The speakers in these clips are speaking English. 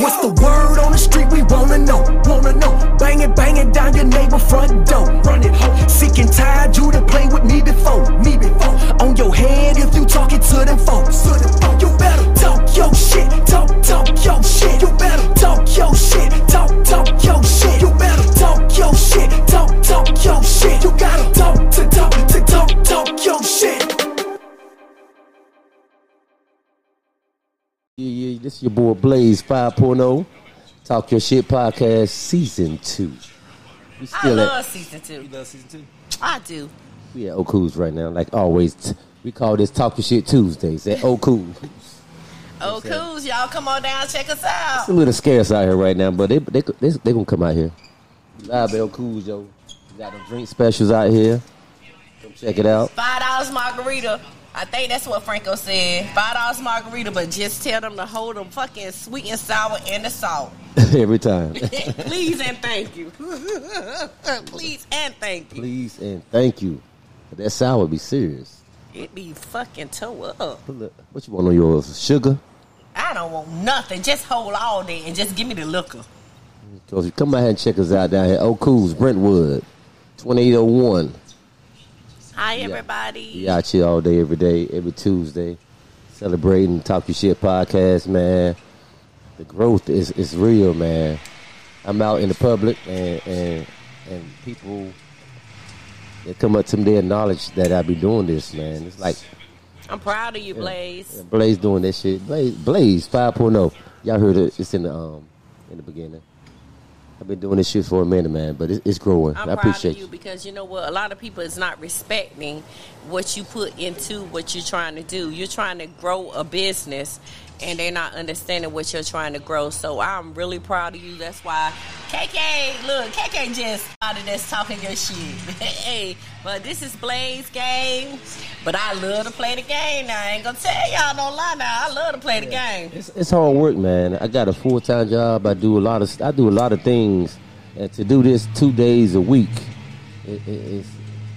What's the word on the street? We wanna know, wanna know. Banging, banging down your neighbor front door. Run it home. Sick and tired, you done played with me before, me before. On your head if you talking to them folks. To them folks. You better talk your shit, talk, talk your shit. You better talk your shit, talk, talk your shit. You better talk your shit, talk, talk your shit. You gotta talk to talk Yeah, yeah, this is your boy Blaze 5.0. Talk Your Shit Podcast Season 2. We I still love at, season two. love season two. I do. we at Oku's right now. Like always, t- we call this Talk Your Shit Tuesdays at Oku. Oh, cool. Y'all come on down, check us out. It's a little scarce out here right now, but they they they, they gonna come out here. Live at Oku's, yo. We got them drink specials out here. Come check it out. Five dollars margarita. I think that's what Franco said. Five dollars margarita, but just tell them to hold them fucking sweet and sour and the salt. Every time. Please and thank you. Please and thank you. Please and thank you. That sour be serious. It be fucking toe up. What you want on yours? Sugar? I don't want nothing. Just hold all day and just give me the liquor. Cause you come out here and check us out down here. Oku's, Brentwood, 2801. Hi, Yeah. everybody. We out here all day, every day, every Tuesday, celebrating Talk Your Shit podcast, man. The growth is is real, man. I'm out in the public, and and and people they come up to me, they acknowledge that I be doing this, man. It's like I'm proud of you, Blaze. Blaze doing that shit. Blaze, Blaze 5.0. Y'all heard it. It's in the um in the beginning. I've been doing this shit for a minute, man, but it's, growing. I'm I appreciate you because you know what? A lot of people is not respecting what you put into what you're trying to do. You're trying to grow a business, and they're not understanding what you're trying to grow. So I'm really proud of you. That's why KK, look, KK just out of this talking your shit. hey, but this is Blaze game. But I love to play the game. Now I ain't gonna tell y'all no lie. Now I love to play the game. It's, it's hard work, man. I got a full time job. I do a lot of I do a lot of things, and to do this two days a week, it, it, it's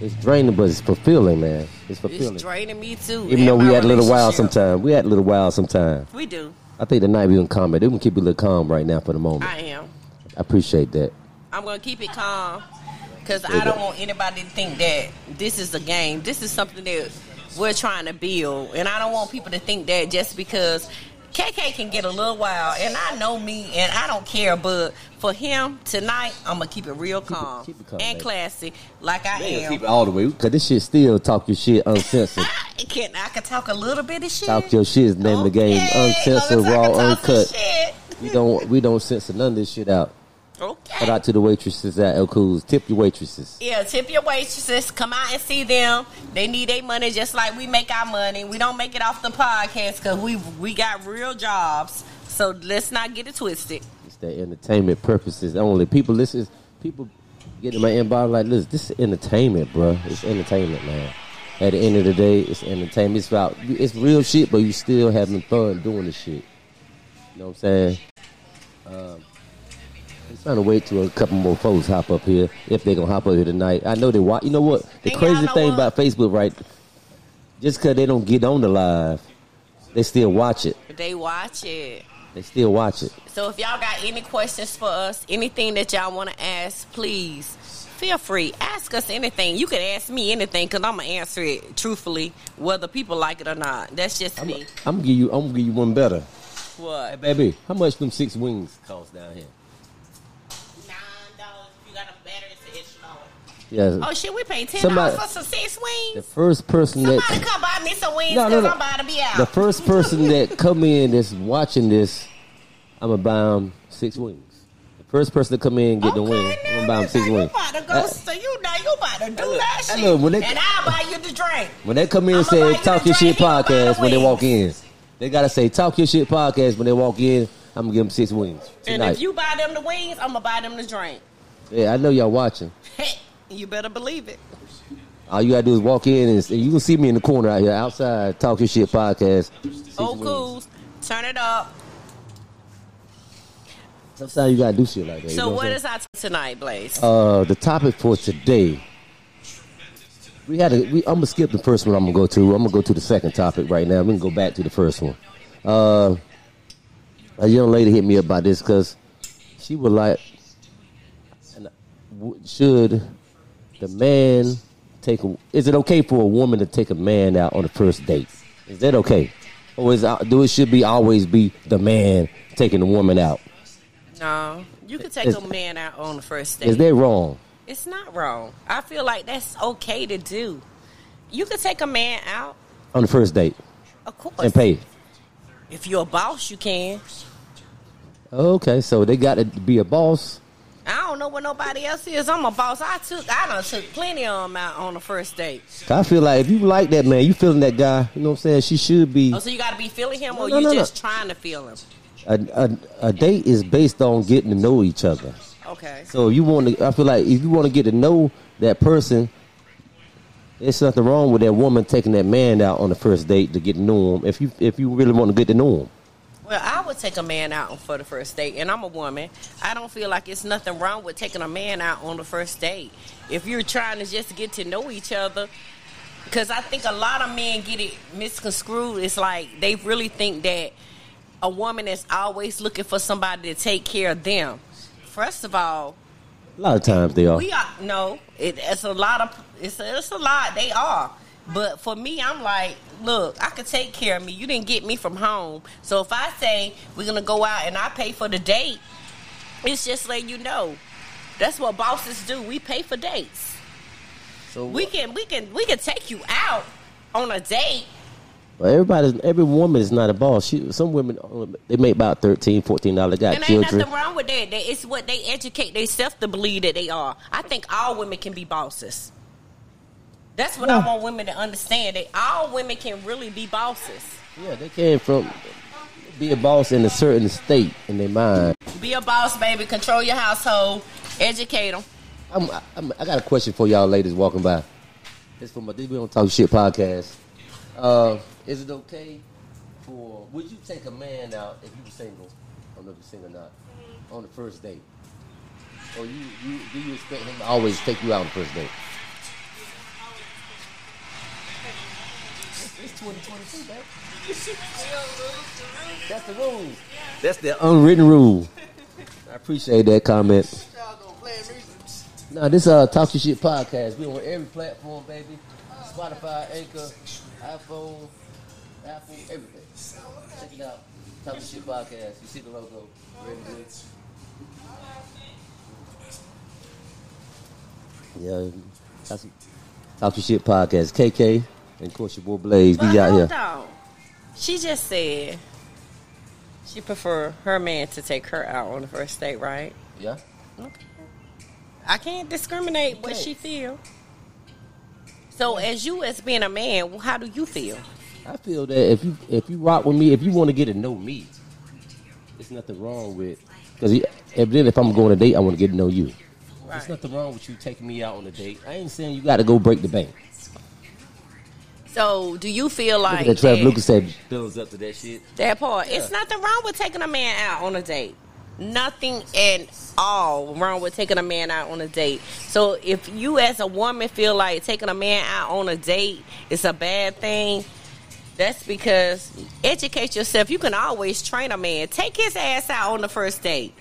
it's draining, but it's fulfilling, man. It's fulfilling. It's draining me too. Even though we had a little while relationship. sometime, we had a little while sometime. We do. I think tonight we gonna calm it. They gonna keep it a little calm right now for the moment. I am. I appreciate that. I'm gonna keep it calm because I don't want anybody to think that this is a game. This is something that we're trying to build, and I don't want people to think that just because KK can get a little wild, and I know me, and I don't care. But for him tonight, I'm gonna keep it real calm, keep it calm, and baby. classy, like I Man, am. keep it all the way, cause this shit still talk your shit uncensored. I can I can talk a little bit of shit. talk your shit is the name of the game. Okay, Uncensored, long as I raw, can talk some uncut. We don't we don't censor none of this shit out. Okay. Shout out to the waitresses at El Cool's. Tip your waitresses. Yeah, tip your waitresses. Come out and see them. They need their money just like we make our money. We don't make it off the podcast because we we got real jobs. So let's not get it twisted. The entertainment purposes only. People, this is people get in my inbox like, listen, this is entertainment, bro. It's entertainment, man. At the end of the day, it's entertainment. It's about it's real shit, but you still having fun doing the shit. You know what I'm saying? Um, I'm trying to wait till a couple more folks hop up here if they gonna hop up here tonight. I know they watch. You know what? The crazy thing what? about Facebook, right? Just because they don't get on the live, they still watch it. They watch it. They still watch it. So if y'all got any questions for us, anything that y'all want to ask, please feel free. Ask us anything. You can ask me anything because I'm gonna answer it truthfully, whether people like it or not. That's just I'm, me. I'm gonna give you. I'm gonna give you one better. Hey, What? baby, how much them six wings cost down here? Yeah, Oh shit, we paid ten dollars for some six wings. the first person Somebody that come buy me some wings No, because no, no. I'm about to be out. the first person that come in that's watching this, I'm gonna buy them six wings. The first person to come in and get the Okay, wing, I'm gonna buy them six you wings. about to go, so you know you about to do that I shit. know, they- and I'll buy you the drink. When they come in and say "Talk Your Shit drink, he gonna buy the Podcast" when they walk in, they gotta say "Talk Your Shit Podcast" when they walk in. I'm gonna give them six wings And if you buy them the wings, I'm gonna buy them the drink. yeah, I know y'all watching. You better believe it. All you gotta do is walk in and, and you can see me in the corner out here outside. Talk Your Shit Podcast. Six Oh, cool. Turn it up. Sometimes you gotta do shit like that. you So know what I'm our t- tonight, Blaze? Uh, the topic for today. We had a. We, I'm gonna skip the first one. I'm gonna go to. I'm gonna go to the second topic right now. We can go back to the first one. Uh, a young lady hit me up about this because she was like, and w- should the man take a? Is it okay for a woman to take a man out on the first date? Is that okay, or is uh, do it should be always be the man taking the woman out? No, you can take Is- a man out on the first date. Is that wrong? It's not wrong. I feel like that's okay to do. You can take a man out, On the first date of course. and pay. If you're a boss, you can. Okay, so they got to be a boss. I don't know what nobody else is. I'm a boss. I took, I done took plenty of them out on the first date. I feel like if you like that man, you feeling that guy. You know what I'm saying? She should be. Oh, so you got to be feeling him, or No, you no, just trying to feel him? A, a, a date is based on getting to know each other. Okay. So you want to, I feel like if you want to get to know that person, there's nothing wrong with that woman taking that man out on the first date to get to know him. If you if you really want to get to know him, Well, I would take a man out for the first date, and I'm a woman. I don't feel like it's nothing wrong with taking a man out on the first date. If you're trying to just get to know each other, because I think a lot of men get it misconstrued. It's like they really think that a woman is always looking for somebody to take care of them. First of all, a lot of times they are. we are no. It, it's a lot of it's a, it's a lot. They are, but for me, I'm like, look, I could take care of me. You didn't get me from home, so if I say we're gonna go out and I pay for the date, it's just letting you know. That's what bosses do. We pay for dates. So We can we can we can take you out on a date. But everybody's every woman is not a boss. She, some women they make about 13 14 dollars. Got And ain't nothing wrong with that. That- It's what they educate themselves to believe that they are. I think all women can be bosses. That's what I want women to understand. That all women can really be bosses. Yeah, they came from be a boss in a certain state in their mind. Be a boss, baby. Control your household. Educate them. I'm, I'm, I got a question for y'all ladies walking by. It's from my We Don't Talk Shit podcast. Uh, is it okay for, would you take a man out if you were single? I don't know if you're single or not. On the first date? Or you, you do you expect him to always take you out on the first date? It's 2022, baby. That's the rules. That's the unwritten rule. I appreciate that comment. No, this is uh Talk Your Shit podcast. We on every platform, baby. Spotify, Anchor, iPhone, Apple, everything. Check it out. Talk Your Shit podcast. You see the logo. Ready Yeah, Talk Your Shit podcast. KK and of course your boy Blaze. We out here. She just said she prefer her man to take her out on the first date, right? Yeah. Okay. I can't discriminate what she feel. So, as you as being a man, how do you feel? I feel that if you if you rock with me, if you want to get to know me, there's nothing wrong with because then if I'm going on a date, I want to get to know you. There's nothing wrong with you taking me out on a date. I ain't saying you got to go break the bank. So, do you feel Look like at that Trav Lucas said builds up to that shit. That part. Yeah. It's nothing wrong with taking a man out on a date. Nothing at all wrong with taking a man out on a date. So if you as a woman feel like taking a man out on a date is a bad thing, that's because educate yourself. You can always train a man. Take his ass out on the first date.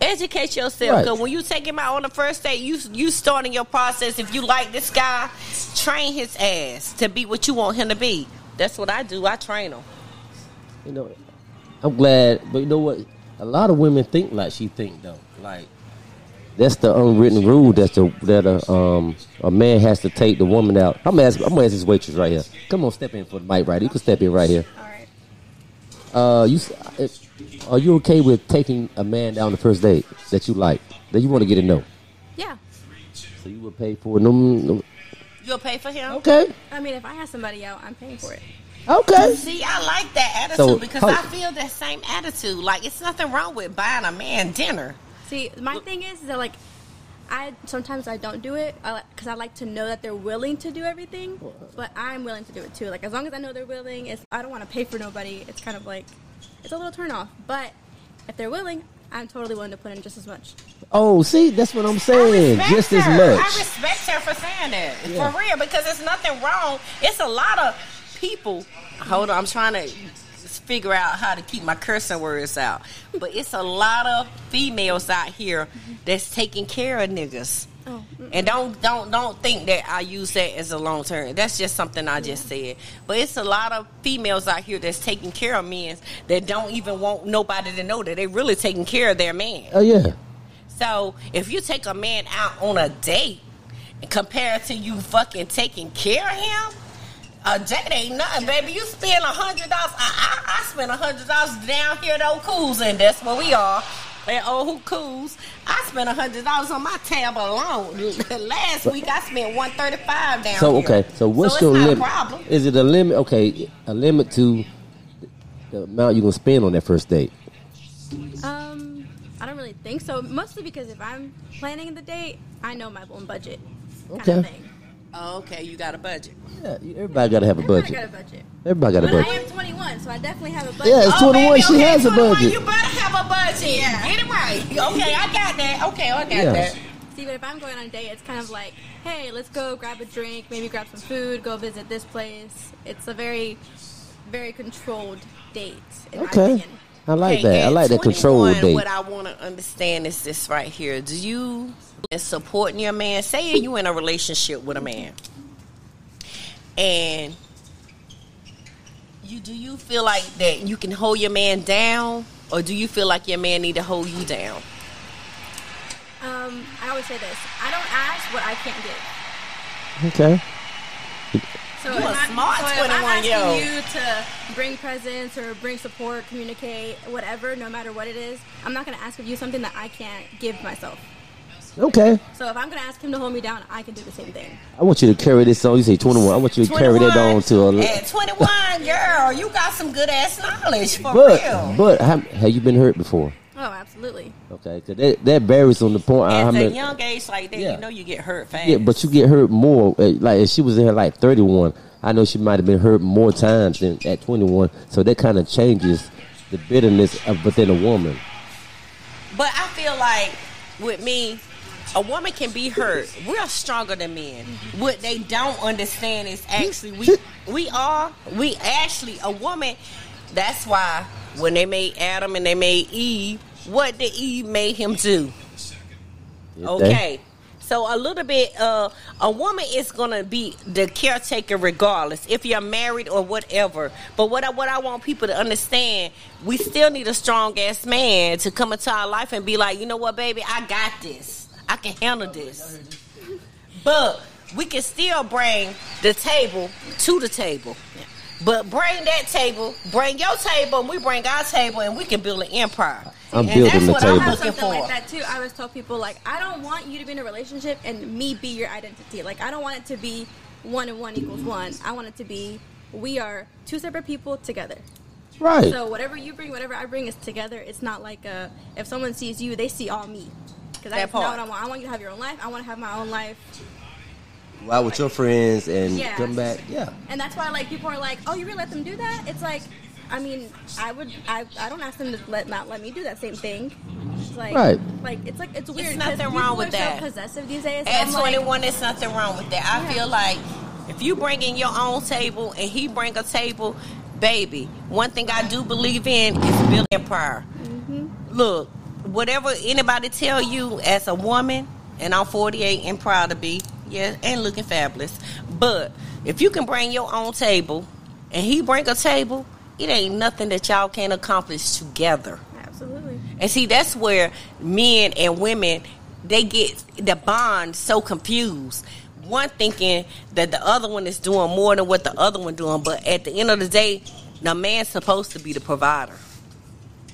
Educate yourself Right. because when you take him out on the first date, you you starting your process. If you like this guy, train his ass to be what you want him to be. That's what I do. I train him. You know, I'm glad, but you know what? A lot of women think like she think though. Like that's the unwritten rule that the that a um a man has to take the woman out. I'm asking. I'm gonna ask this waitress right here. Come on, step in for the mic right. here. You can step in right here. All right. Uh, you if, are you okay with taking a man down the first date that you like that you want to get to know? Yeah. So you would pay for it? No, no- You'll pay for him. Okay, I mean, if I have somebody out, I'm paying for it. okay. See, I like that attitude So, because hold- I feel that same attitude. Like it's nothing wrong with buying a man dinner. See, my thing is, is that like, I sometimes I don't do it uh, because I like to know that they're willing to do everything, but I'm willing to do it too. Like as long as I know they're willing, it's I don't want to pay for nobody. It's kind of like it's a little turn off. But if they're willing, I'm totally willing to put in just as much. Oh, see, that's what I'm saying. respect Just as much. I respect her for saying that Yeah. for real because there's nothing wrong. It's a lot of people. Hold on, I'm trying to figure out how to keep my cursing words out. But it's a lot of females out here that's taking care of niggas. Oh. And don't don't don't think that I use that as a long term. That's just something I just said. But it's a lot of females out here that's taking care of men that don't even want nobody to know that they really taking care of their man. Oh yeah. So if you take a man out on a date and compare to you fucking taking care of him, a date ain't nothing, baby. You spend a hundred dollars. I, I, I spend a hundred dollars down here at Old Cools, and that's where we are. At Old Cools, I spent a hundred dollars on my tab alone. Last week I spent one thirty five down So here. okay. So what's it's your limit? Problem. Is it a limit? Okay, a limit to the amount you are gonna spend on that first date. Um, I don't really think so. Mostly because if I'm planning the date, I know my own budget. Kind Okay. of thing. Oh, okay, you got a budget. Yeah, everybody gotta have a Everybody budget. got a budget. Everybody got a But I budget. am 21, so I definitely have a budget. Yeah, it's Oh, 21. baby, she okay, has a budget. You better have a budget. Yeah. Get it right. Okay, I got that. Okay, I got Yeah. that. See, but if I'm going on a date, it's kind of like, hey, let's go grab a drink, maybe grab some food, go visit this place. It's a very, very controlled date, in Okay, opinion. I like Okay, that. I like that controlled date. What I want to understand is this right here. Do you is supporting your man? Say you in a relationship with a man, and you do you feel like that you can hold your man down, or do you feel like your man need to hold you down? Um, I always say this: I don't ask what I can't give. Okay. So You if a I'm- smart so I'm 21 asking year old. you to bring presents or bring support, communicate, whatever, no matter what it is, I'm not going to ask of you something that I can't give myself. Okay. So if I'm going to ask him to hold me down, I can do the same thing. I want you to carry this on. You say 21. I want you to carry that on to a. At 21, girl, you got some good ass knowledge for But real. but have, have you been hurt before? Oh, absolutely. Okay, 'cause that that varies on the point. At how a young age like that, Yeah. you know you get hurt fast. Yeah, but you get hurt more. uh, Like if she was in her like thirty one, I know she might have been hurt more times than at twenty one. So that kind of changes the bitterness of within a woman. But I feel like with me, a woman can be hurt. We're stronger than men. What they don't understand is actually we we are we actually a woman. That's why when they made Adam and they made Eve, what did Eve made him do? Okay. So a little bit, uh, a woman is gonna be the caretaker regardless if you're married or whatever. But what I, what I want people to understand, we still need a strong ass man to come into our life and be like, you know what, baby, I got this. I can handle this. But we can still bring the table to the table. But bring that table, bring your table, and we bring our table, and we can build an empire. I'm and building that's the what table. I'm have looking something for. like that too. I always tell people like, I don't want you to be in a relationship and me be your identity. Like, I don't want it to be one and one equals one. I want it to be we are two separate people together. Right. So whatever you bring, whatever I bring is together. It's not like uh if someone sees you, they see all me. Because That that's not part. what I want. I want you to have your own life. I want to have my own life. Go out with your friends and Yeah. come back. Yeah. And that's why like people are like, oh, you really let them do that? It's like, I mean, I would, I, I don't ask them to let not let me do that same thing. It's like, Right. Like it's like it's weird. 'cause nothing wrong with are so that. possessive these days. At I'm like, 21, there's nothing wrong with that. I Yeah. feel like if you bring in your own table and he bring a table, baby, one thing I do believe in is building empire. Mm-hmm. Look, whatever anybody tell you as a woman, and I'm 48 and proud to be, yeah, and looking fabulous. But if you can bring your own table and he bring a table, it ain't nothing that y'all can't accomplish together. absolutely. And see, that's where men and women they get the bond so confused. One thinking that the other one is doing more than what the other one doing, but at the end of the day, the man's supposed to be the provider.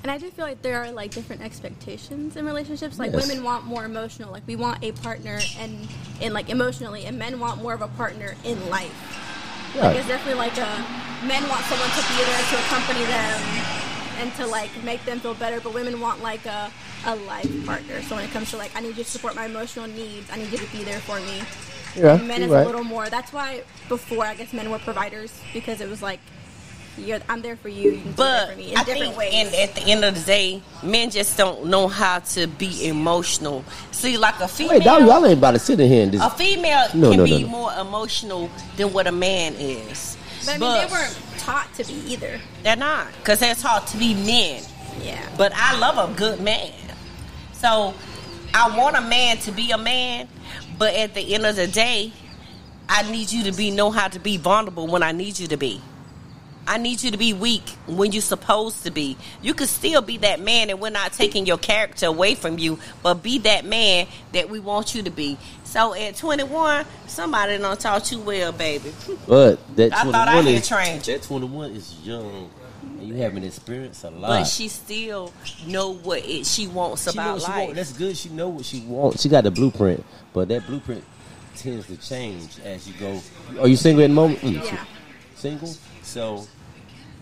And I do feel like there are like different expectations in relationships. Like Yes. women want more emotional. Like we want a partner and in like emotionally, and men want more of a partner in life. Like it's definitely like a men want someone to be there to accompany them and to like make them feel better, but women want like a a life partner. So when it comes to like I need you to support my emotional needs, I need you to be there for me. Yeah. men is right. a little more. That's why before I guess men were providers because it was like you're, I'm there for you. You can be there But for me in I different think ways. in, at the end of the day, men just don't know how to be emotional. See, like a female, Wait, y'all, y'all ain't about to sit in here and a female No, can no, no, be no. more emotional than what a man is. But I mean, But- they weren't taught to be either. They're not, because they're taught to be men. Yeah. But I love a good man. So I want a man to be a man, but at the end of the day, I need you to be know how to be vulnerable when I need you to be. I need you to be weak when you're supposed to be. You can still be that man, and we're not taking your character away from you, but be that man that we want you to be. So at 21, somebody don't talk too well, baby. But that I 21 thought I had is trained you. that 21 is young, and you haven't experienced a lot. But she still know what it, she wants She about what she life. want. That's good. She know what she wants. She got the blueprint, but that blueprint tends to change as you go. Are you single at the moment? Mm, Yeah. Single. So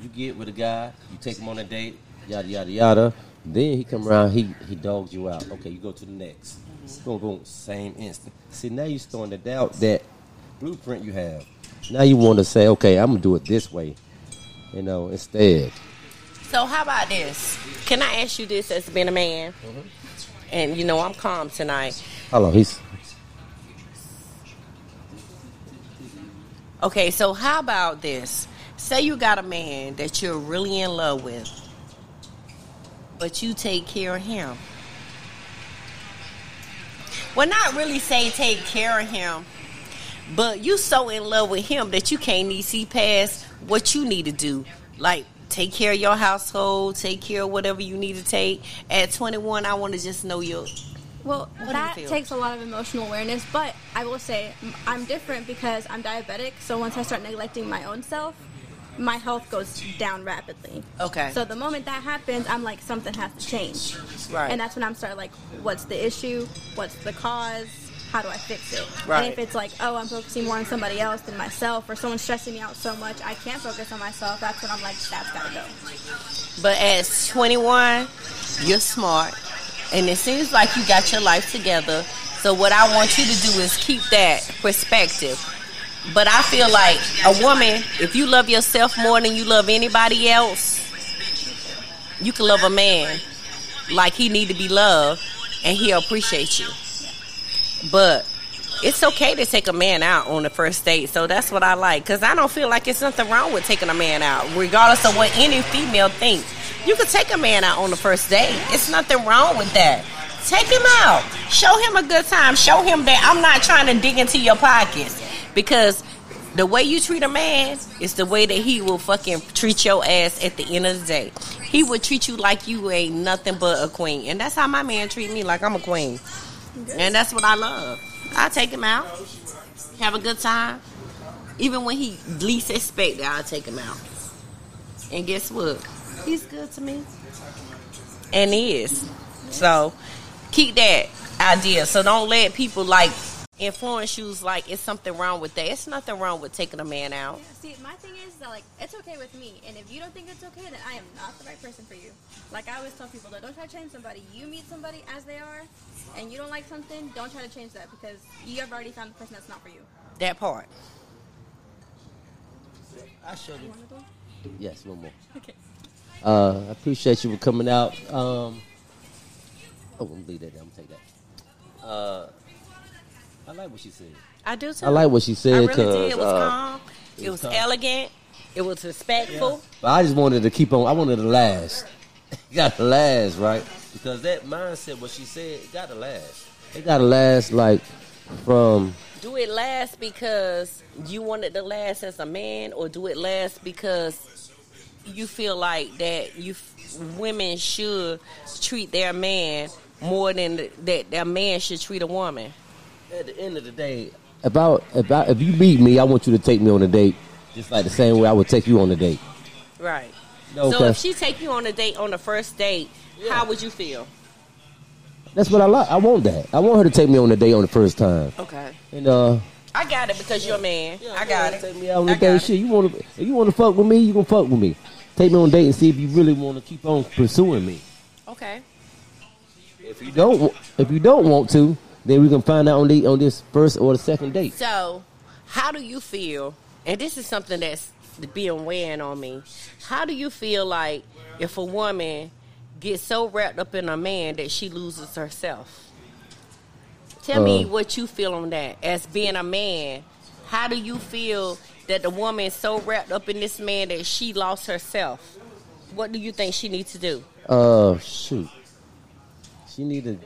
you get with a guy, you take him on a date, yada yada yada. Then he come around, he he dogs you out. Okay, you go to the next. Boom boom, same instant. See now you're starting to doubt that blueprint you have. Now you want to say, okay, I'm gonna do it this way. You know, instead. So how about this? Can I ask you this as being a man? Mm-hmm. And you know I'm calm tonight. Hold on, he's Okay, so how about this? Say you got a man that you're really in love with, but you take care of him. Well, not really say take care of him, but you so in love with him that you can't even see past what you need to do. Like take care of your household, take care of whatever you need to take. At 21, I want to just know your Well, you that takes a lot of emotional awareness, but I will say I'm different because I'm diabetic. So once I start neglecting my own self, my health goes down rapidly. Okay. So the moment that happens, I'm like something has to change. Right. And that's when I'm starting like, what's the issue? What's the cause? How do I fix it? Right. And if it's like, oh, I'm focusing more on somebody else than myself, or someone's stressing me out so much, I can't focus on myself. That's when I'm like, that's gotta go. But at 21, you're smart, and it seems like you got your life together. So what I want you to do is keep that perspective. But I feel like a woman, if you love yourself more than you love anybody else, you can love a man like he need to be loved, and he'll appreciate you. But it's okay to take a man out on the first date. So that's what I like. Because I don't feel like it's nothing wrong with taking a man out, regardless of what any female thinks. You can take a man out on the first date. It's nothing wrong with that. Take him out. Show him a good time. Show him that I'm not trying to dig into your pockets. Because the way you treat a man is the way that he will fucking treat your ass at the end of the day. He will treat you like you ain't nothing but a queen. And that's how my man treat me, like I'm a queen. And that's what I love. I take him out, have a good time. Even when he least expect it, I'll take him out. And guess what? He's good to me. And he is. So keep that idea. So don't let people like influence you like it's something wrong with that. It's nothing wrong with taking a man out. See, my thing is that like it's okay with me, and if you don't think it's okay, then I am not the right person for you. Like I always tell people, though, don't try to change somebody. You meet somebody as they are, and you don't like something, don't try to change that because you have already found the person that's not for you. That part. I showed You want to go? Yes, one more. Okay. Uh, I appreciate you for coming out. Um, oh, I'm gonna leave that. there. I'm gonna take that. Uh, I like what she said. I do too. I like what she I said really because did. It was uh, calm. It it was, was calm. elegant. It was respectful. but I just wanted to keep on. I wanted to last. You got to last, right? Because that mindset, what she said, it got to last. It got to last, like from Do it last because you want it to last as a man, or do it last because you feel like that you women should treat their man more than th- that their man should treat a woman? At the end of the day, about about if you meet me, I want you to take me on a date, just like the same way I would take you on a date. Right. No, So 'cause if she take you on a date on the first date, how would you feel? that's what I like. I want that. I want her to take me on a date on the first time, Okay. and uh. I got it because you're a man. I got it. Take me out on I a date. Shit, you want to? If you want to fuck with me, you gonna fuck with me. Take me on a date and see if you really want to keep on pursuing me. Okay. If you don't, if you don't want to, then we can find out on the on this first or the second date. So, how do you feel? And this is something that's being weighing on me. How do you feel like if a woman gets so wrapped up in a man that she loses herself? Tell me Uh. what you feel on that. As being a man, how do you feel that the woman is so wrapped up in this man that she lost herself. What do you think she needs to do? Uh, shoot. She need to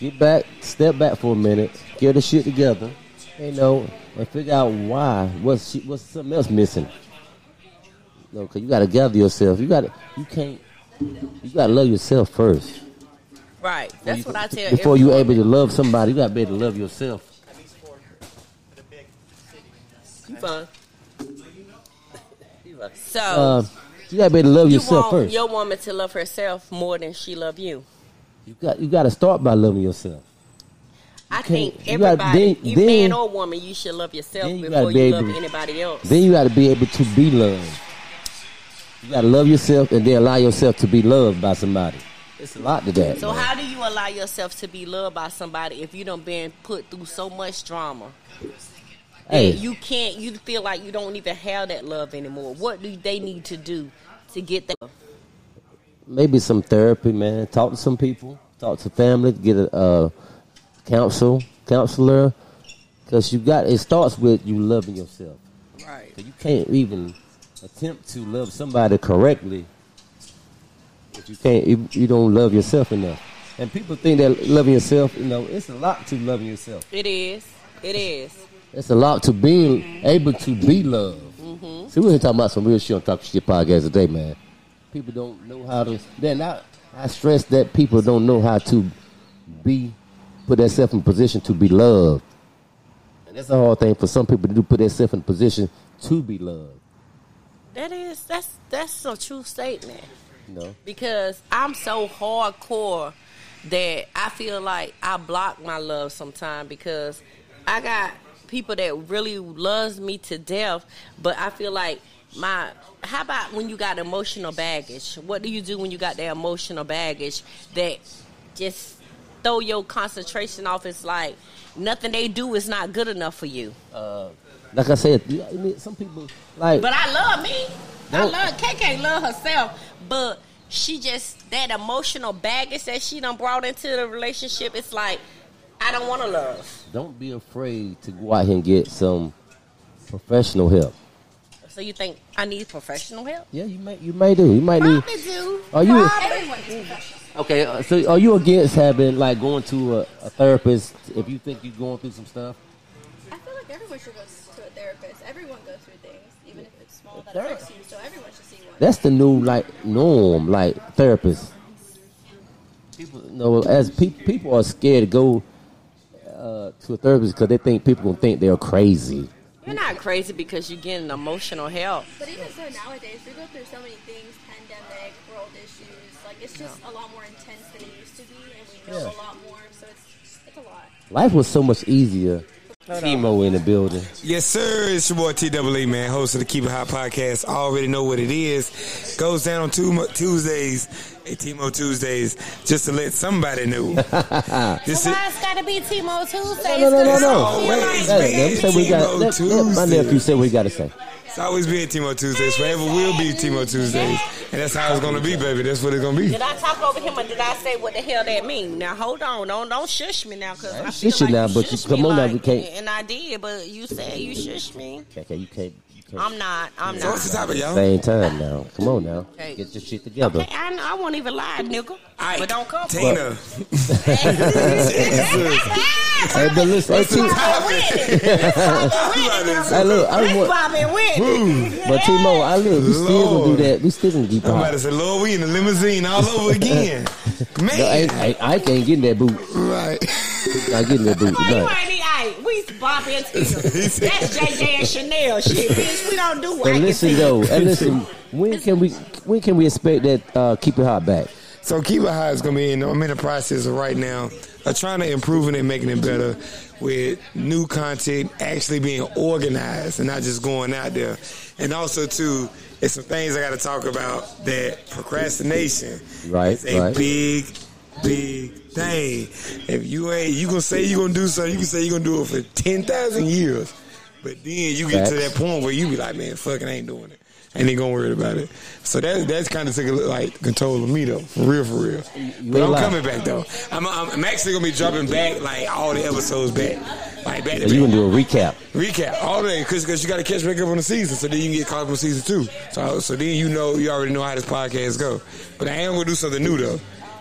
get back, step back for a minute, get the shit together, you know, and figure out why. What's she, what's something else missing? No, cause you gotta gather yourself. You gotta, you can't, you gotta love yourself first. Right. That's what I tell Before you woman. able to love somebody, you gotta be able to love yourself. You fine. So Uh, you gotta be able to love you yourself want first. your woman to love herself more than she love you. You got, you gotta start by loving yourself. I can't- think you gotta- everybody, then- you then- man or woman, you should love yourself you before be you love able- anybody else. Then you gotta be able to be loved. You gotta love yourself and then allow yourself to be loved by somebody. It's a lot to that. so man. how do you allow yourself to be loved by somebody if you don't been put through so much drama? Hey. you can't you feel like you don't even have that love anymore. What do they need to do to get that maybe some therapy, man. Talk to some people. Talk to family. Get a uh, counsel, counselor. Because you got it starts with you loving yourself. Right. You can't even attempt to love somebody correctly if you can't. You, you don't love yourself enough. And people think that loving yourself, you know, it's a lot to loving yourself. It is. It is. It's a lot to being able to be loved. Mm-hmm. See, we're talking about some real shit on Talk Shit podcast today, man. People don't know how to. Then I, I stress that people don't know how to be, put themselves in position to be loved. And that's a hard thing for some people to do, put themselves in position to be loved. That is that's that's a true statement. Know? because I'm so hardcore that I feel like I block my love sometimes because I got people that really loves me to death, but I feel like my how about when you got emotional baggage? What do you do when you got that emotional baggage that just throw your concentration off? It's like nothing they do is not good enough for you. Uh, like I said, I mean, some people like. But I love me. I love KK love herself, but she just that emotional baggage that she done brought into the relationship. It's like I don't want to love. don't be afraid to go out here and get some professional help. So you think I need professional help? Yeah, you may you may do. You might need. Probably do. Are you- Everyone is professional. Okay, uh, so are you against having like going to a, a therapist if you think you're going through some stuff? I feel like everyone should go to a therapist. Everyone goes through things, even if it's small that affects you. So everyone should see one. That's the new like norm, like therapists. People know as pe- people are scared to go uh, to a therapist because they think people gonna think they're crazy. You're not crazy because you're getting emotional help. But even so, nowadays we go through so many things: pandemic, world issues. Like it's just a lot more intense than it used to be, and we know Yeah. a lot more. So it's it's a lot. Life was so much easier. Timo in the building. Yes, sir. It's your boy TWE, man, host of the Keep It Hot podcast. I already know what it is. Goes down on two, Tuesdays, hey, Timo Tuesdays, just to let somebody know. this is, Why it's gotta be Timo Tuesdays? No, no, no, no, no. always Let, been let him say what he got. Timo Let, let my nephew said what he got to say. It's always been Timo Tuesdays. Forever will be Timo Tuesdays. And that's how it's going to be, baby. That's what it's going to be. Did I talk over him or did I say what the hell that mean? Now hold on, don't don't shush me now, cause I, ain't feel shush you like now, you but you- come me on now, we can't- And I did, but you said you shush me. Okay, okay, you can't. You can't. I'm not. I'm So what's the not. topic, y'all? Same time now. Come on now. Okay. Get your shit together. Okay, I, I won't even lie, nigga. Ike, but don't come. Tina. Hey, but listen, hey, T- hey, look, I That's want, Bobby Whitney. but Timo, I look, we still gonna Lord. do that. We still gonna keep I'm about hot. to say, Lord, we in the limousine all over again. Man. No, I, I, I can't get in that boot. right. I get in that boot Boy, you tonight. ain't Ike. We Bobby and Tina. That's JJ and Chanel shit, bitch. We don't do And Ike and listen Tina. though, and listen, when can we when can we expect that uh, keep it hot back? So Keep It High is gonna be in. I'm in the process of right now of trying to improving it, and making it better with new content, actually being organized and not just going out there. And also too, it's some things I got to talk about that procrastination Right, is a right. big, big thing. If you ain't, you gonna say you gonna do something, you can say you gonna do it for ten thousand years, but then you get to that point where you be like, man, fucking ain't doing it. Ain't even gonna worry about it. So that that's kind of taking like control of me though, for real, for real. but I'm coming back though. I'm, I'm I'm actually gonna be dropping back like all the episodes back. Like back you gonna do a recap? Recap all day because you got to catch back up on the season, so then you can get caught up on season two. So so then you know you already know how this podcast go. But I am gonna do something new though.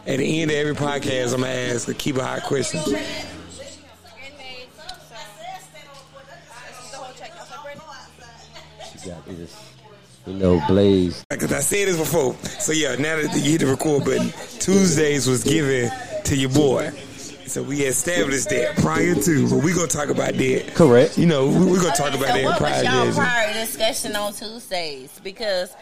At the end of every podcast, I'm gonna ask a keep a hot question. You got this, you know, Blaze. Because I said this before. So yeah, now that you hit the record button, Tuesdays was given to your boy. So we established that prior to, but we're gonna talk about that. Correct. You know, we, we gonna talk Okay, about so that what prior was y'all to. prior discussion on Tuesdays? Because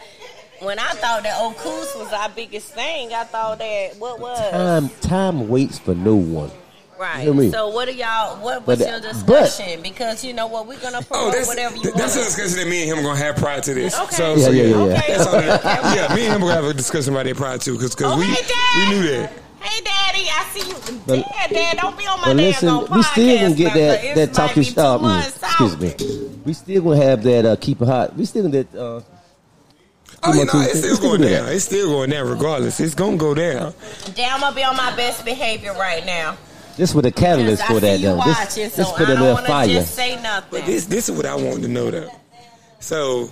when I thought that Okus was our biggest thing, I thought that what was Time, time waits for no one. right. hear me? So what are y'all? What was But, your discussion? because you know what, we're gonna Oh, promote that's whatever you that's a want. discussion that me and him are gonna have prior to this. Okay. So, Yeah, so yeah, yeah, yeah. Okay. That's that- yeah, me and him gonna have a discussion about that prior to because Oh, we hey, Dad. we knew that. Hey, Daddy, I see you. But- Dad, Dad, don't be on my But damn listen, podcast. we still gonna get that that 'cause that it might talking. Uh, mm, excuse me. We still gonna have that uh, keep it hot. We still gonna that. Uh, Oh, Come you know, Tuesday. it's still Let's going do down. It's still going down regardless. It's gonna go down. Damn, I'm gonna be on my best behavior right now. this was the Because catalyst for see that though. This, watching, this so put I a don't little want to fire. just say nothing. But this this is what I want to know though. So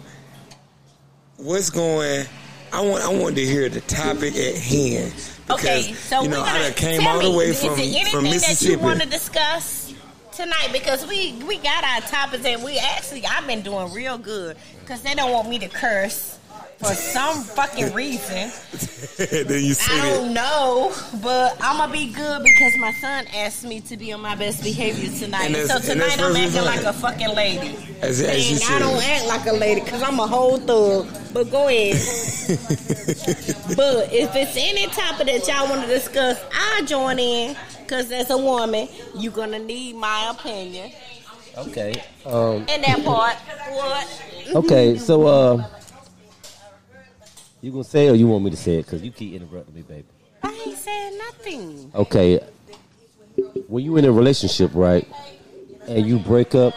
what's going I want I want to hear the topic at hand. Because, Okay, so you know, we're I gonna done came tell all the me, way is from, there anything that you want to discuss tonight? Because we we got our topics and we actually I've been doing real good because they don't want me to curse for some fucking reason. then you say I don't know, but I'm gonna be good because my son asked me to be on my best behavior tonight. And so and that's tonight I'm acting like a fucking lady. As, as you And I should. don't act like a lady because I'm a whole thug. But go ahead. but if it's any topic that y'all want to discuss, I'll join in. Because as a woman, you're going to need my opinion. Okay. Um, And that part, what? okay. So uh, you gonna say it or you want me to say it? Cause you keep interrupting me, baby. I ain't saying nothing. Okay. When you in a relationship, right, and you break up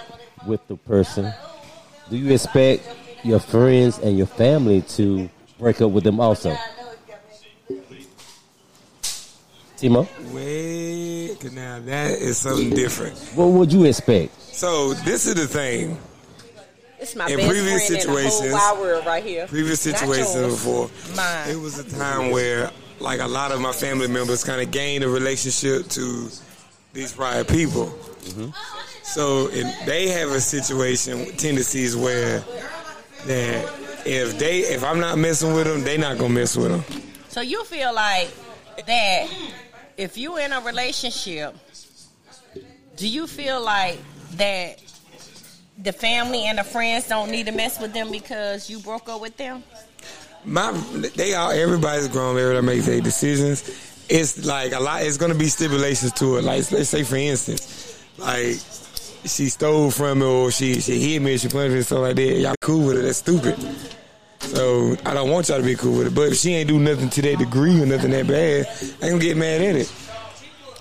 with the person, do you expect your friends and your family to break up with them also? Timo, Wait, 'cause now that is something different. what would you expect? So this is the thing. It's my In best previous friend in the whole situations- wide world right here. Previous situations before, Mine. it was a time where like a lot of my family members kind of gained a relationship to these prior people. Mm-hmm. So if they have a situation with tendencies where that if they if I'm not messing with them, they not gonna mess with them. So you feel like that if you in a relationship, do you feel like that the family and the friends don't need to mess with them because you broke up with them? My they all everybody's grown, everybody makes their decisions. It's like a lot. It's gonna be stipulations to it. Like let's say for instance, like she stole from me or she she hit me, she punched me, stuff like that. Y'all cool with it? That's stupid. So I don't want y'all to be cool with it. But if she ain't do nothing to that degree or nothing that bad, I ain't gonna get mad at it.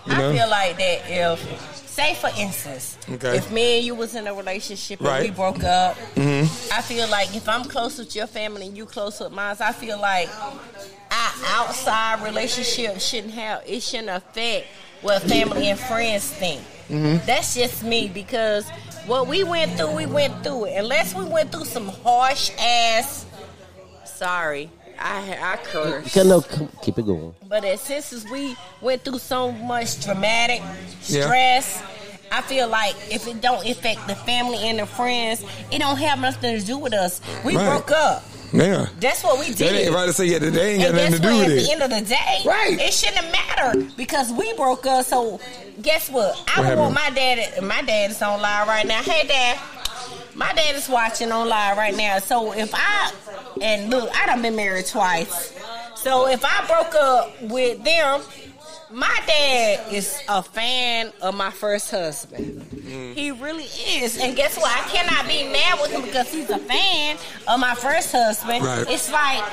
You know? I feel like that if, say for instance, Okay. if me and you was in a relationship and Right. we broke up, Mm-hmm. I feel like if I'm close with your family and you close with mine, I feel like our outside relationship shouldn't have it shouldn't affect what family and friends think. Mm-hmm. That's just me because what we went through, we went through it. Unless we went through some harsh ass. Sorry, I I curse. Okay, no, keep it going. But as since as we went through so much dramatic Yeah. stress, I feel like if it don't affect the family and the friends, it don't have nothing to do with us. We Right. broke up. Yeah. That's what we That did. ain't, if I say yeah, that ain't got and nothing to do what? with At the end of the day, Right. it shouldn't matter because we broke up. So guess what? I What would want happened? my dad. My dad is on live right now. Hey, dad. My dad is watching on live right now. So if I and look, I done been married twice. So if I broke up with them, my dad is a fan of my first husband. Mm. He really is. And guess what? I cannot be mad with him because he's a fan of my first husband. Right. It's like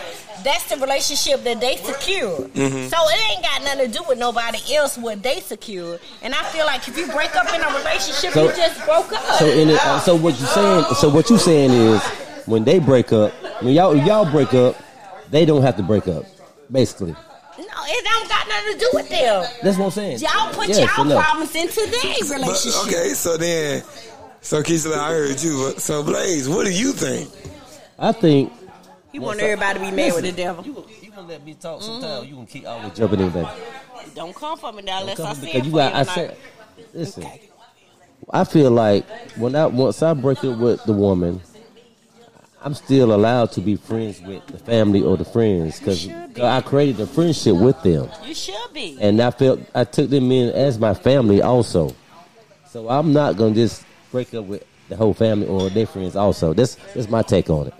that's the relationship that they secured. Mm-hmm. So it ain't got nothing to do with nobody else what they secured. And I feel like if you break up in a relationship, So- you just broke up. So in it, uh, so what you saying? So what you saying is when they break up, when y'all y'all break up, they don't have to break up, basically. No, it don't got nothing to do with them. That's what I'm saying. Y'all put Yes, y'all enough. problems into their But, okay, so then, so Keisha, I heard you. So Blaze, what do you think? I think He want everybody to be mad with the devil. You, you gonna let me talk sometimes. Mm-hmm. You gonna keep always jumping in, baby. Don't come for me now unless I see because it you for got. you I said, listen. I feel like when I once I break up with the woman, I'm still allowed to be friends with the family or the friends because be. I created a friendship with them, You should be. and I felt I took them in as my family also. So I'm not gonna just break up with the whole family or their friends also. That's that's my take on it.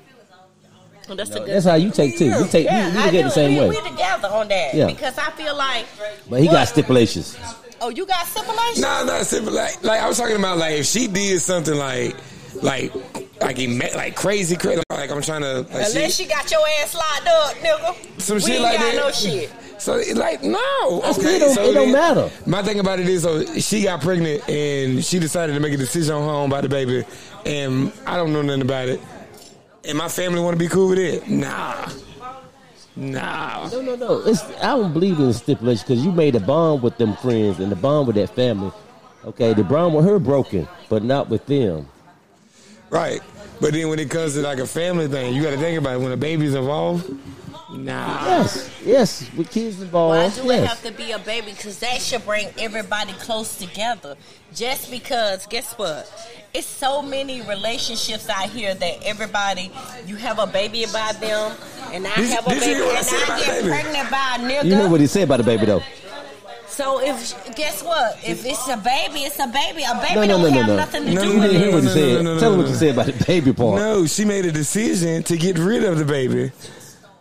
Well, that's a good. That's how you take too. You take yeah, you, you I look at the same we, way. We together on that. Yeah. Because I feel like. But he got stipulations. Oh, you got stipulations? No, nah, not simple. Like, like I was talking about, like if she did something like, like, like he met, like crazy, crazy. Like I'm trying to, like Unless she, she got your ass locked up, nigga. some we shit ain't like got that. no shit. So it, like no, okay. still don't- so it don't then- matter. My thing about it is, so she got pregnant and she decided to make a decision on her own about the baby, and I don't know nothing about it. And my family want to be cool with it? Nah, nah. No, no, no. It's I don't believe in stipulations because you made a bond with them friends and the bond with that family. Okay, the bond with her broken, but not with them. Right. But then when it comes to like a family thing, you got to think about it. When a baby's involved, nah. Yes, yes, with kids involved. Why involved. do it yes. have to be a baby? Because that should bring everybody close together. Just because, guess what? It's so many relationships out here that everybody, you have a baby by them, and I Did- have a did baby, hear what I and said I about get baby? pregnant by a nigga. You know what he said about the baby though. So if guess what? If it's a baby, it's a baby. A baby No, no, don't no, no, have no. nothing to No, do You with didn't hear it. what he No, no, said. no, no, Tell him no, what you said about the baby part. No, she made a decision to get rid of the baby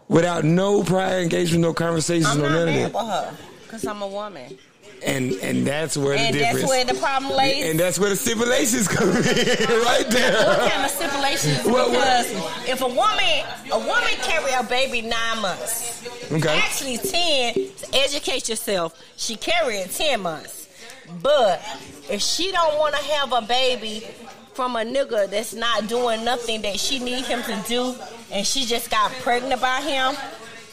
without no prior engagement, no conversation, I'm no not none of mad that. with her because I'm a woman, And and that's where and the that's where the problem lays. and that's where the stipulations come in, right there. what kind of stipulations? What- because if a woman, a woman carry a baby nine months, Okay. actually ten. Educate yourself. She carry it ten months, but if she don't want to have a baby from a nigga that's not doing nothing that she need him to do, and she just got pregnant by him,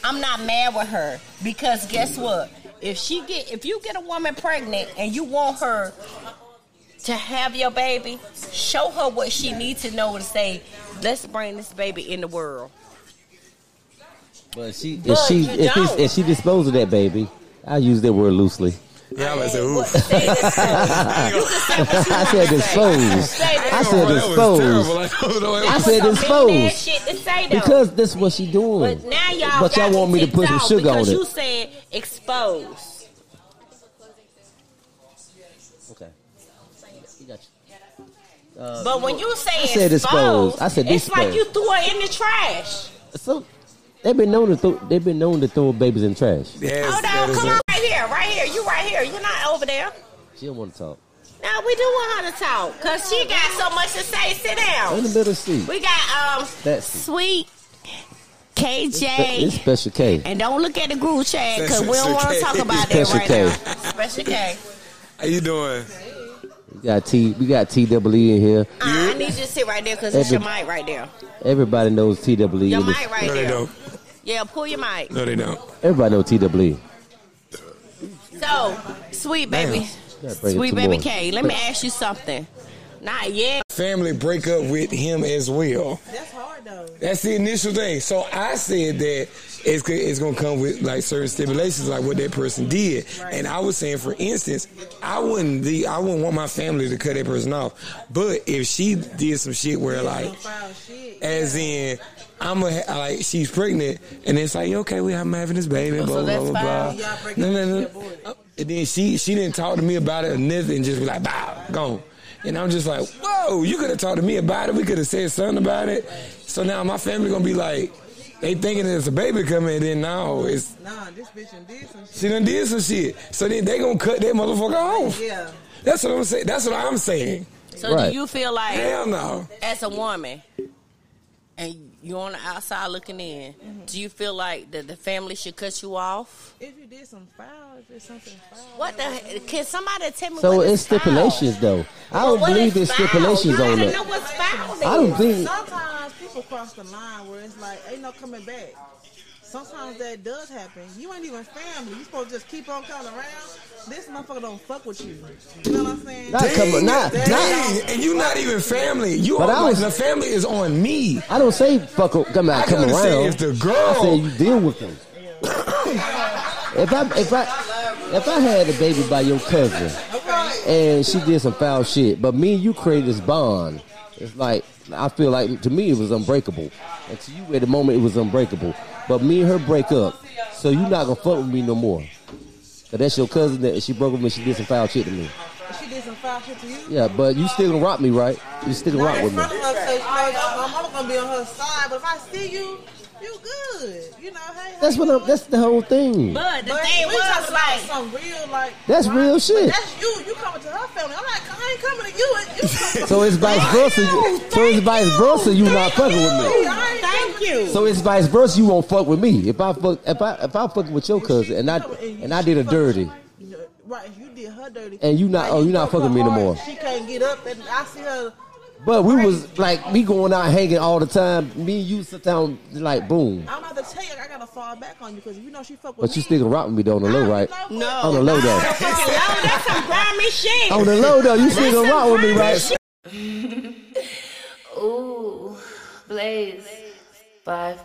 I'm not mad with her because guess what? If she get, if you get a woman pregnant and you want her to have your baby, show her what she needs to know to say, let's bring this baby in the world. But she, if But she, you if, it's, if she disposed of that baby, I use that word loosely. Yeah, I was like, What- ooh. say this, you can say what you I said to say. disposed. Say this. I said That was I don't know. I That said was some mean ass disposed. shit to say though. Because that's what she doing. but now y'all, But y'all want me to put some sugar on because it. You said exposed. Okay. You got you. but when you say I said exposed, exposed. I said it's like you threw her in the trash. So they've been known to throw, they've been known to throw babies in trash. Yes, Hold on, come a- on, right here, right here. You right here. You're not over there. She don't want to talk. Now we do want her to talk because she got so much to say. Sit down. In the middle seat. We got um That's sweet it's KJ. special K. And don't look at the group chat because we don't want to talk about that Special right K. now. Special K. How you doing? We got T. We got TWE in here. Uh, I need you to sit right there because it's your Every- mic right there. Everybody knows TWE. Your in this- mic right No, they there. don't. Yeah, pull your mic. No, they don't. Everybody knows TWE. So, sweet baby, Gotta bring it sweet to baby more. K, let me ask you something. Not yet. Family break up with him as well. That's hard though. That's the initial thing. So I said that it's it's gonna come with like certain stipulations, like what that person did. And I was saying, for instance, I wouldn't be, I wouldn't want my family to cut that person off. But if she did some shit where like, Some foul shit. as in, I'm a, like she's pregnant, and it's like okay, we I'm having this baby, blah so blah that's blah blah. fine. Y'all break No no no. And then she she didn't talk to me about it or nothing, just be like, bow, gone. And I'm just like, whoa, you could have talked to me about it. We could have said something about it. So now my family gonna be like, they thinking there's a baby coming, and then now it's Nah, this bitch done did some shit. she done did some shit. So then they gonna cut that motherfucker off. Yeah. That's what I'm saying. That's what I'm saying. So, Right. do you feel like, Hell no. as a woman, and you're on the outside looking in, mm-hmm. do you feel like that the family should cut you off? If you did some foul, if it's something foul. What the? Can somebody tell me? So what it's is foul? stipulations though. I Well, don't what believe there's stipulations you on gotta it. know foul. I don't think. Sometimes people cross the line where it's like, ain't no coming back. Sometimes that does happen. You ain't even family. You supposed to just keep on coming around. This motherfucker don't fuck with you. You know what I'm saying? Not come on, not, Dang, not. and you not even family. You But are I like was- the family is on me. I don't say fuck. a- Come I out, come around. say it's the girl. I say you deal with them. if I if I if I had a baby by your cousin and she did some foul shit, but me and you created this bond, it's like I feel like to me it was unbreakable, and to you at the moment it was unbreakable. But me and her break up, so you not gonna fuck with me no more. Cause that's your cousin that she broke up and she did some foul shit to me. She did some foul shit to you. Yeah, but you still gonna rock me, right? You still gonna rock with me. front of her, so, you know, my mama gonna be on her side. But if I see you, you good. You know, hey. how That's what I'm, that's the whole thing. But the But thing we was talking about like, some real like. That's right? real But shit. that's you. You coming to her family. I'm like, I ain't coming to you. You coming So it's vice versa. You, so it's vice versa. You not fucking with me. Thank you. So it's vice versa. You won't fuck with me. If I fuck, if I if I fucking with your cousin and I and I did a dirty, Right, you did her dirty. And you not- oh, you not fucking her me no more. She can't get up, and I see her. but we was like me going out hanging all the time. Me and you sit down like boom. I'm about to tell you, I gotta fall back on you because you know she fuck with But me. you still gonna rock with me though on the low, right? No, On the low though. fucking low. That's some grimy shit. On the low though, you still gonna rock with me, right? Ooh, Blaze. 5.0.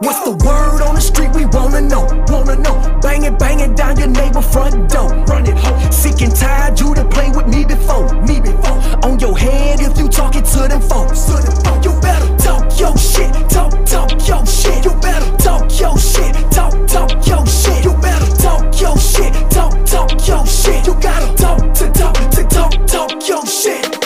What's the word on the street? We wanna know, wanna know. Banging, banging down your neighbor front door. Run it home. Sick and tired, you to play with me before, me before. On your head if you talking to them folks. To them folks. You better talk your shit, talk, talk your shit. You better talk your shit, talk, talk your shit. You better talk your shit, talk, talk your shit. You gotta talk to talk. Don't talk your shit.